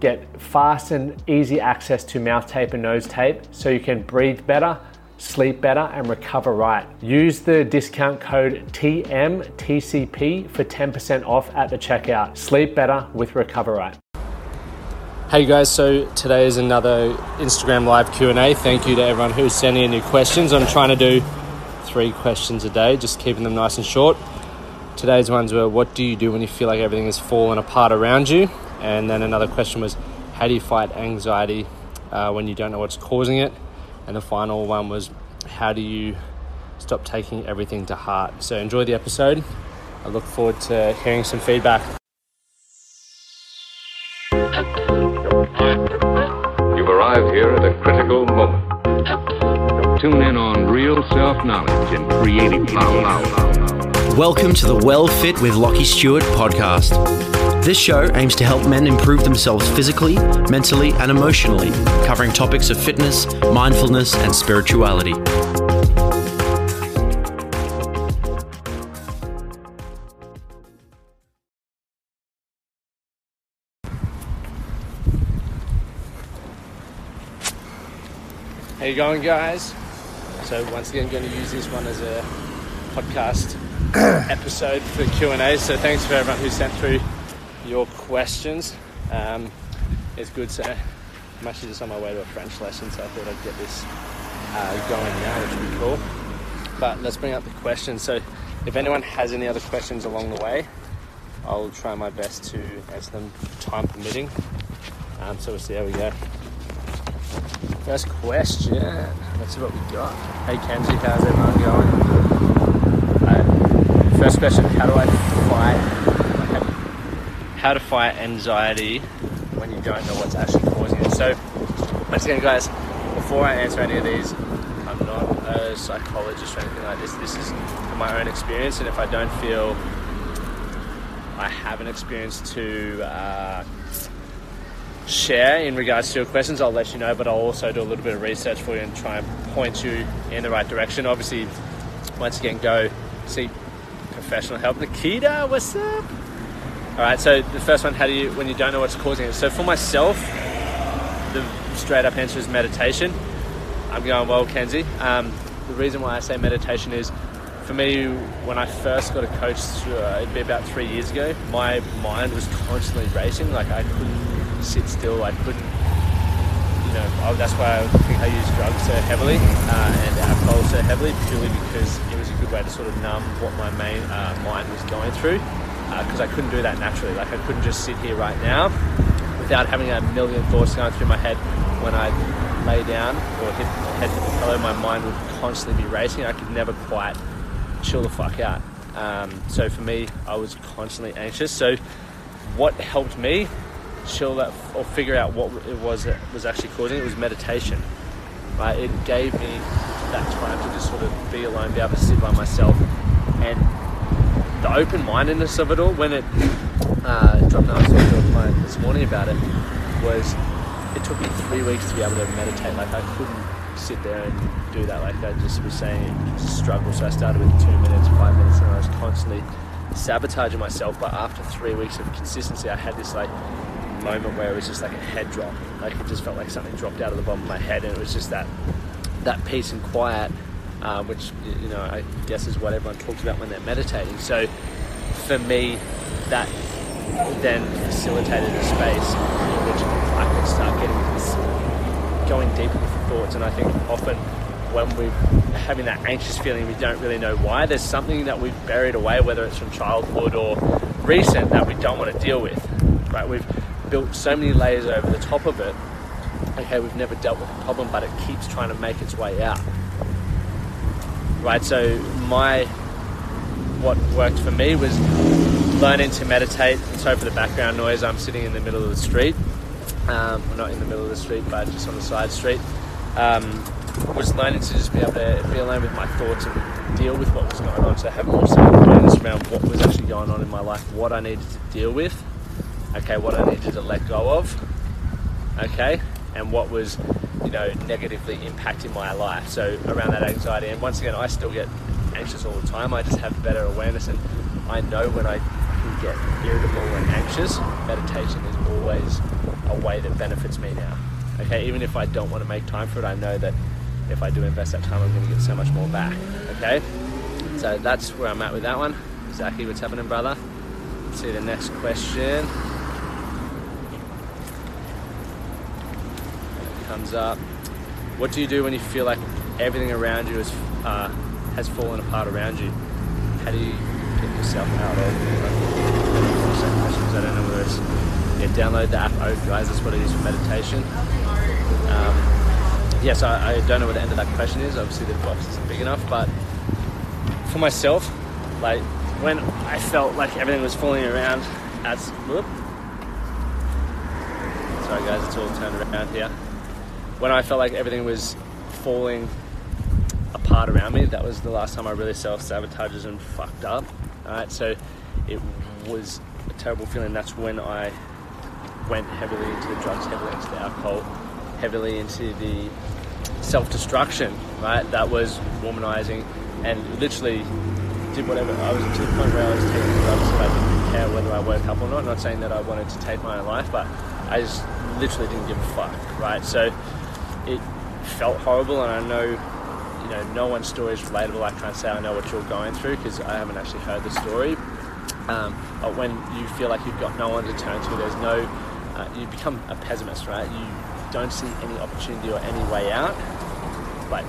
get fast and easy access to mouth tape and nose tape so you can breathe better, sleep better, and recover right. Use the discount code TMTCP for 10% off at the checkout. Sleep better with Recover Right. Hey guys, so today is another Instagram live Q&A. Thank you to everyone who's sending in your questions. I'm trying to do three questions a day, just keeping them nice and short. Today's ones were what do you do when you feel like everything is falling apart around you? And then another question was, how do you fight anxiety uh, when you don't know what's causing it? And the final one was, how do you stop taking everything to heart? So enjoy the episode. I look forward to hearing some feedback. You've arrived here at a critical moment. Tune in on real self knowledge and creative power. Welcome to the Well Fit with Lachie Stuart podcast. This show aims to help men improve themselves physically, mentally, and emotionally, covering topics of fitness, mindfulness, and spirituality. How you going, guys? So once again, going to use this one as a podcast episode for Q and A. So thanks for everyone who sent through your questions. Um, it's good. So I'm actually just on my way to a French lesson, so I thought I'd get this uh, going now, which would be cool. But let's bring up the questions. So if anyone has any other questions along the way, I'll try my best to answer them, time permitting. Um, so we'll see how we go. First question. Let's see what we got. Hey Kenji, how's everyone going? Uh, first question: How do I fight? How to fight anxiety when you don't know what's actually causing it? So, once again, guys, before I answer any of these, I'm not a psychologist or anything like this. This is from my own experience, and if I don't feel I have an experience to uh, share in regards to your questions, I'll let you know, but I'll also do a little bit of research for you and try and point you in the right direction. Obviously, once again, go seek professional help. Nikita, what's up? All right, so the first one, how do you, when you don't know what's causing it? So for myself, the straight up answer is meditation. I'm going, well, Kenzie. Um, the reason why I say meditation is for me, when I first got a coach, uh, it'd be about three years ago, my mind was constantly racing. Like I couldn't sit still. I couldn't, you know, I, that's why I think I use drugs so heavily uh, and alcohol so heavily, purely because it was a good way to sort of numb what my main uh, mind was going through. Because I couldn't do that naturally. Like I couldn't just sit here right now without having a million thoughts going through my head when I lay down or hit head hit the pillow. My mind would constantly be racing. I could never quite chill the fuck out. Um, so for me, I was constantly anxious. So what helped me chill that or figure out what it was that was actually causing it was meditation. Right? It gave me that time to just sort of be alone, be able to sit by myself, and the open-mindedness of it all. When it uh, I was talking to a client this morning about it. Was it took me three weeks to be able to meditate. Like I couldn't sit there and do that. Like I just was saying, it was a struggle. So I started with two minutes, five minutes, and I was constantly sabotaging myself. But after three weeks of consistency, I had this like moment where it was just like a head drop. Like it just felt like something dropped out of the bottom of my head, and it was just that that peace and quiet, uh, which you know I guess is what everyone talks about when they're meditating. So for me, that then facilitated a space in which I could start getting this, going deeper with the thoughts. And I think often when we're having that anxious feeling, we don't really know why. There's something that we've buried away, whether it's from childhood or recent, that we don't want to deal with. Right? We've built so many layers over the top of it. Okay, we've never dealt with the problem, but it keeps trying to make its way out. Right? So my what worked for me was learning to meditate. Sorry for the background noise. I'm sitting in the middle of the street. Um, well, not in the middle of the street, but just on the side street. Um, was learning to just be able to be alone with my thoughts and deal with what was going on. So have more self-awareness around what was actually going on in my life, what I needed to deal with, okay, what I needed to let go of, okay, and what was, you know, negatively impacting my life. So around that anxiety, and once again, I still get anxious all the time. I just have better awareness, and I know when I can get irritable and anxious. Meditation is always a way that benefits me now. Okay, even if I don't want to make time for it, I know that if I do invest that time, I'm going to get so much more back. Okay, so that's where I'm at with that one. Zachy, what's happening, brother? See the next question. Comes up. What do you do when you feel like everything around you is uh, has fallen apart around you? How do you get yourself out of? I don't know whether it's yeah, download the app. Oh, guys, that's what it is for meditation. Um, yes, I, I don't know what the end of that question is. Obviously, the box isn't big enough, but for myself, like when I felt like everything was falling around, as whoop. Sorry, guys, it's all turned around here. When I felt like everything was falling apart around me, that was the last time I really self sabotaged and fucked up. Alright, so it was a terrible feeling. That's when I went heavily into the drugs, heavily into the alcohol, heavily into the self destruction, right? That was womanizing and literally did whatever. I was to the point where I was taking drugs I didn't care whether I woke up or not. Not saying that I wanted to take my own life, but I just literally didn't give a fuck, right? So it felt horrible, and I know, you know, no one's story is relatable. I can't say I know what you're going through because I haven't actually heard the story. Um, but when you feel like you've got no one to turn to, there's no, uh, you become a pessimist, right? You don't see any opportunity or any way out. But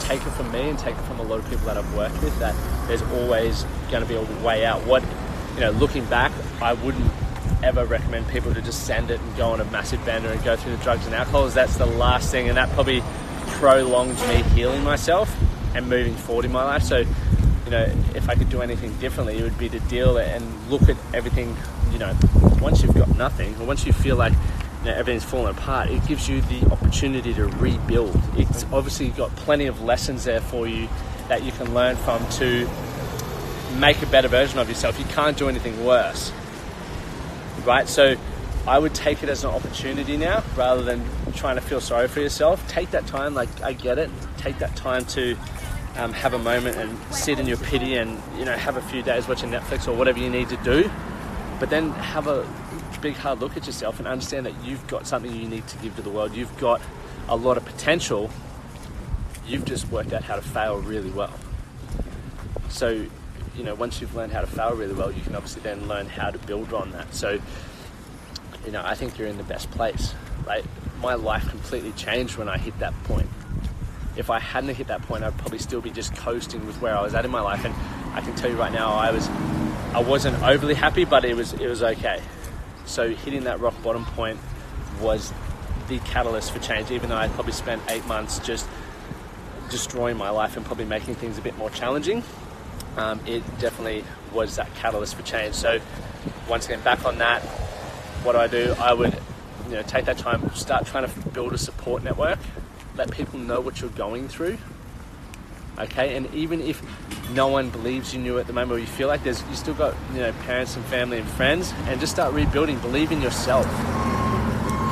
take it from me and take it from a lot of people that I've worked with that there's always going to be a way out. What, you know, looking back, I wouldn't ever recommend people to just send it and go on a massive bender and go through the drugs and alcohols. That's the last thing, and that probably prolonged me healing myself and moving forward in my life. So, you know, if I could do anything differently, it would be to deal and look at everything. You know, once you've got nothing, or once you feel like you know, everything's falling apart, it gives you the opportunity to rebuild. It's obviously got plenty of lessons there for you that you can learn from to make a better version of yourself. You can't do anything worse, right? So I would take it as an opportunity now rather than trying to feel sorry for yourself. Take that time, like I get it, take that time to um, have a moment and sit in your pity and, you know, have a few days watching Netflix or whatever you need to do. But then have a big hard look at yourself and understand that you've got something unique to give to the world. You've got a lot of potential. You've just worked out how to fail really well. So, you know, once you've learned how to fail really well, you can obviously then learn how to build on that. So, you know, I think you're in the best place, Like, My life completely changed when I hit that point. If I hadn't hit that point, I'd probably still be just coasting with where I was at in my life. And I can tell you right now, I was, I wasn't overly happy, but it was, it was okay. So hitting that rock bottom point was the catalyst for change. Even though I probably spent eight months just destroying my life and probably making things a bit more challenging, um, it definitely was that catalyst for change. So once again, back on that, what do I do? I would, you know, take that time, start trying to build a support network, let people know what you're going through. Okay, and even if no one believes in you at the moment, or you feel like there's, you still got, you know, parents and family and friends, and just start rebuilding. Believe in yourself.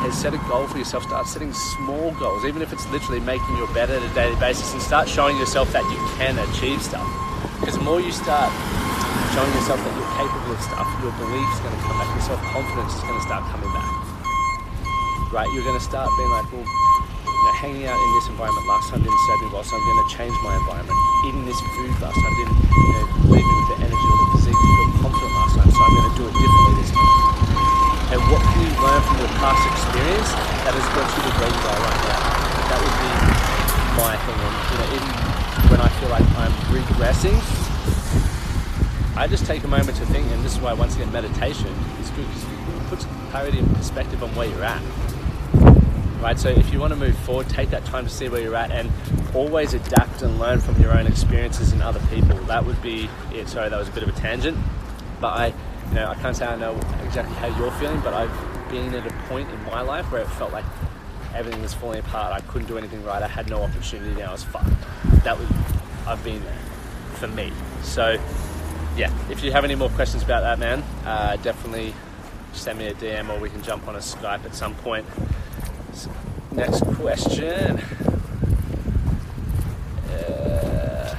Okay, set a goal for yourself. Start setting small goals, even if it's literally making your bed at a daily basis, and start showing yourself that you can achieve stuff. Because the more you start showing yourself that you're capable of stuff, your belief is going to come back, your self confidence is going to start coming back. Right? You're going to start being like, well, you know, hanging out in this environment last time didn't serve me well, so I'm going to change my environment. Eating this food last time didn't you know, leave me with the energy or the physique to feel confident last time, so I'm going to do it differently this time. And what can you learn from your past experience that has got you to where you are right now? That would be my thing. And you know, even when I feel like I'm regressing, I just take a moment to think, and this is why once again meditation is good because it puts clarity and perspective on where you're at. Right, so if you want to move forward, take that time to see where you're at and always adapt and learn from your own experiences and other people. That would be it. Sorry, that was a bit of a tangent, but I, you know, I can't say I know exactly how you're feeling, but I've been at a point in my life where it felt like everything was falling apart. I couldn't do anything right. I had no opportunity. Now I was fucked. That was I've been there for me. So yeah, if you have any more questions about that, man, uh, definitely send me a DM or we can jump on a Skype at some point. Next question. Uh,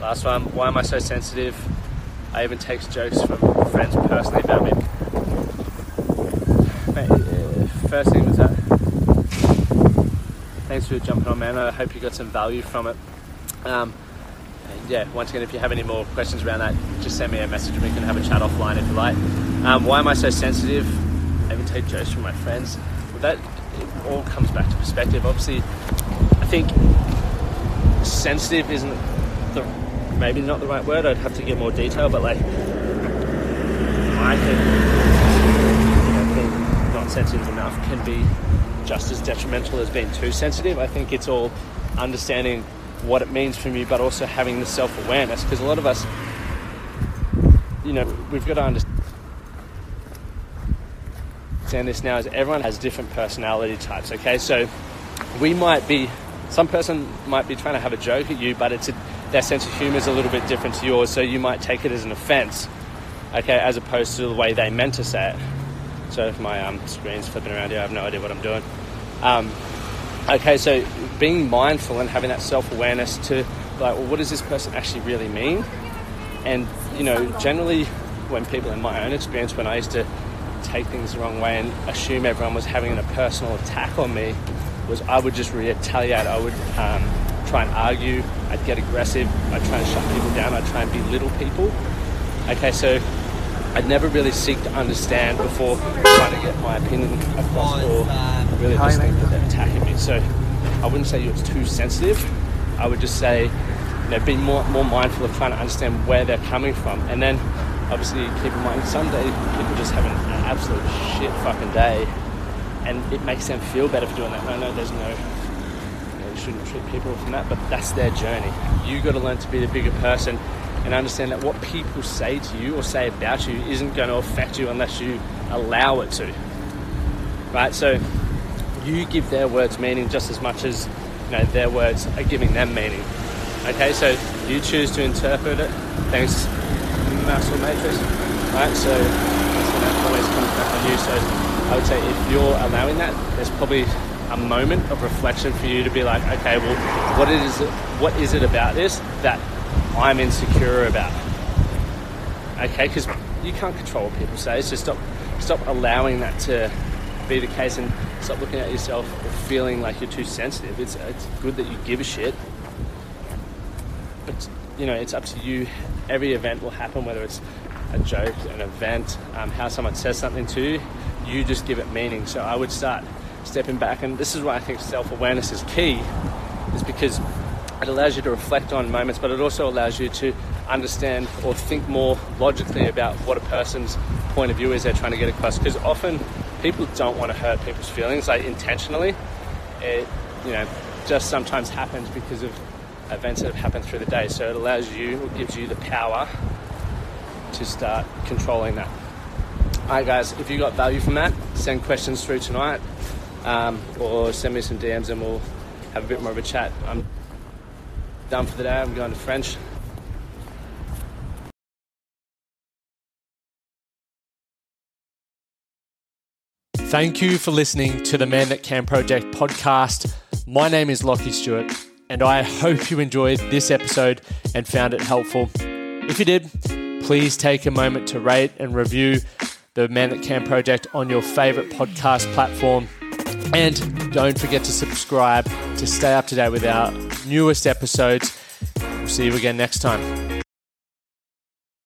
last one. Why am I so sensitive? I even take jokes from friends personally about me. First thing was that. Thanks for jumping on, man. I hope you got some value from it. Um, yeah, once again, if you have any more questions around that, just send me a message and we can have a chat offline if you like. Um, why am I so sensitive? I even take jokes from my friends. Well, that all comes back to perspective. Obviously, I think sensitive isn't the maybe not the right word. I'd have to get more detail, but like I think know, being not sensitive enough can be just as detrimental as being too sensitive. I think it's all understanding what it means for me, but also having the self awareness. Because a lot of us, you know, we've got to understand this now is everyone has different personality types. Okay, so we might be, some person might be trying to have a joke at you, but it's a, their sense of humor is a little bit different to yours, so you might take it as an offense. Okay, as opposed to the way they meant to say it. So if my um, screen's flipping around here, I have no idea what I'm doing. Um, okay, so being mindful and having that self awareness to like, well, what does this person actually really mean? And you know, generally, when people in my own experience, when I used to take things the wrong way and assume everyone was having a personal attack on me, was I would just retaliate. I would um, try and argue. I'd get aggressive. I'd try and shut people down. I'd try and belittle people. Okay, so I'd never really seek to understand before trying to get my opinion across or really just think that they're attacking me. So I wouldn't say you're too sensitive. I would just say, you know, be more, more mindful of trying to understand where they're coming from. And then obviously keep in mind some days people just having an absolute shit fucking day and it makes them feel better for doing that. And I know there's no you, know, you shouldn't treat people from that, but that's their journey. You got to learn to be the bigger person and understand that what people say to you or say about you isn't going to affect you unless you allow it to. Right? So you give their words meaning just as much as you know their words are giving them meaning. Okay, so you choose to interpret it. Thanks, Muscle Matrix. Right, so that always comes back on you. So I would say if you're allowing that, there's probably a moment of reflection for you to be like, okay, well, what is it? What is it about this that I'm insecure about? Okay, because you can't control what people say. So stop, stop allowing that to be the case, and stop looking at yourself or feeling like you're too sensitive. It's it's good that you give a shit, but you know it's up to you. Every event will happen, whether it's a joke, an event, um, how someone says something to you. You just give it meaning. So I would start stepping back, and this is why I think self-awareness is key, is because it allows you to reflect on moments, but it also allows you to understand or think more logically about what a person's point of view is they're trying to get across. Because often people don't want to hurt people's feelings, like intentionally. It, you know, just sometimes happens because of events that have happened through the day. So it allows you, it gives you the power to start controlling that. All right, guys, if you got value from that, send questions through tonight um, or send me some DMs and we'll have a bit more of a chat. I'm done for the day. I'm going to French. Thank you for listening to the Man That Can Project podcast. My name is Lachie Stuart, and I hope you enjoyed this episode and found it helpful. If you did, please take a moment to rate and review the Man That Can Project on your favorite podcast platform. And don't forget to subscribe to stay up to date with our newest episodes. We'll see you again next time.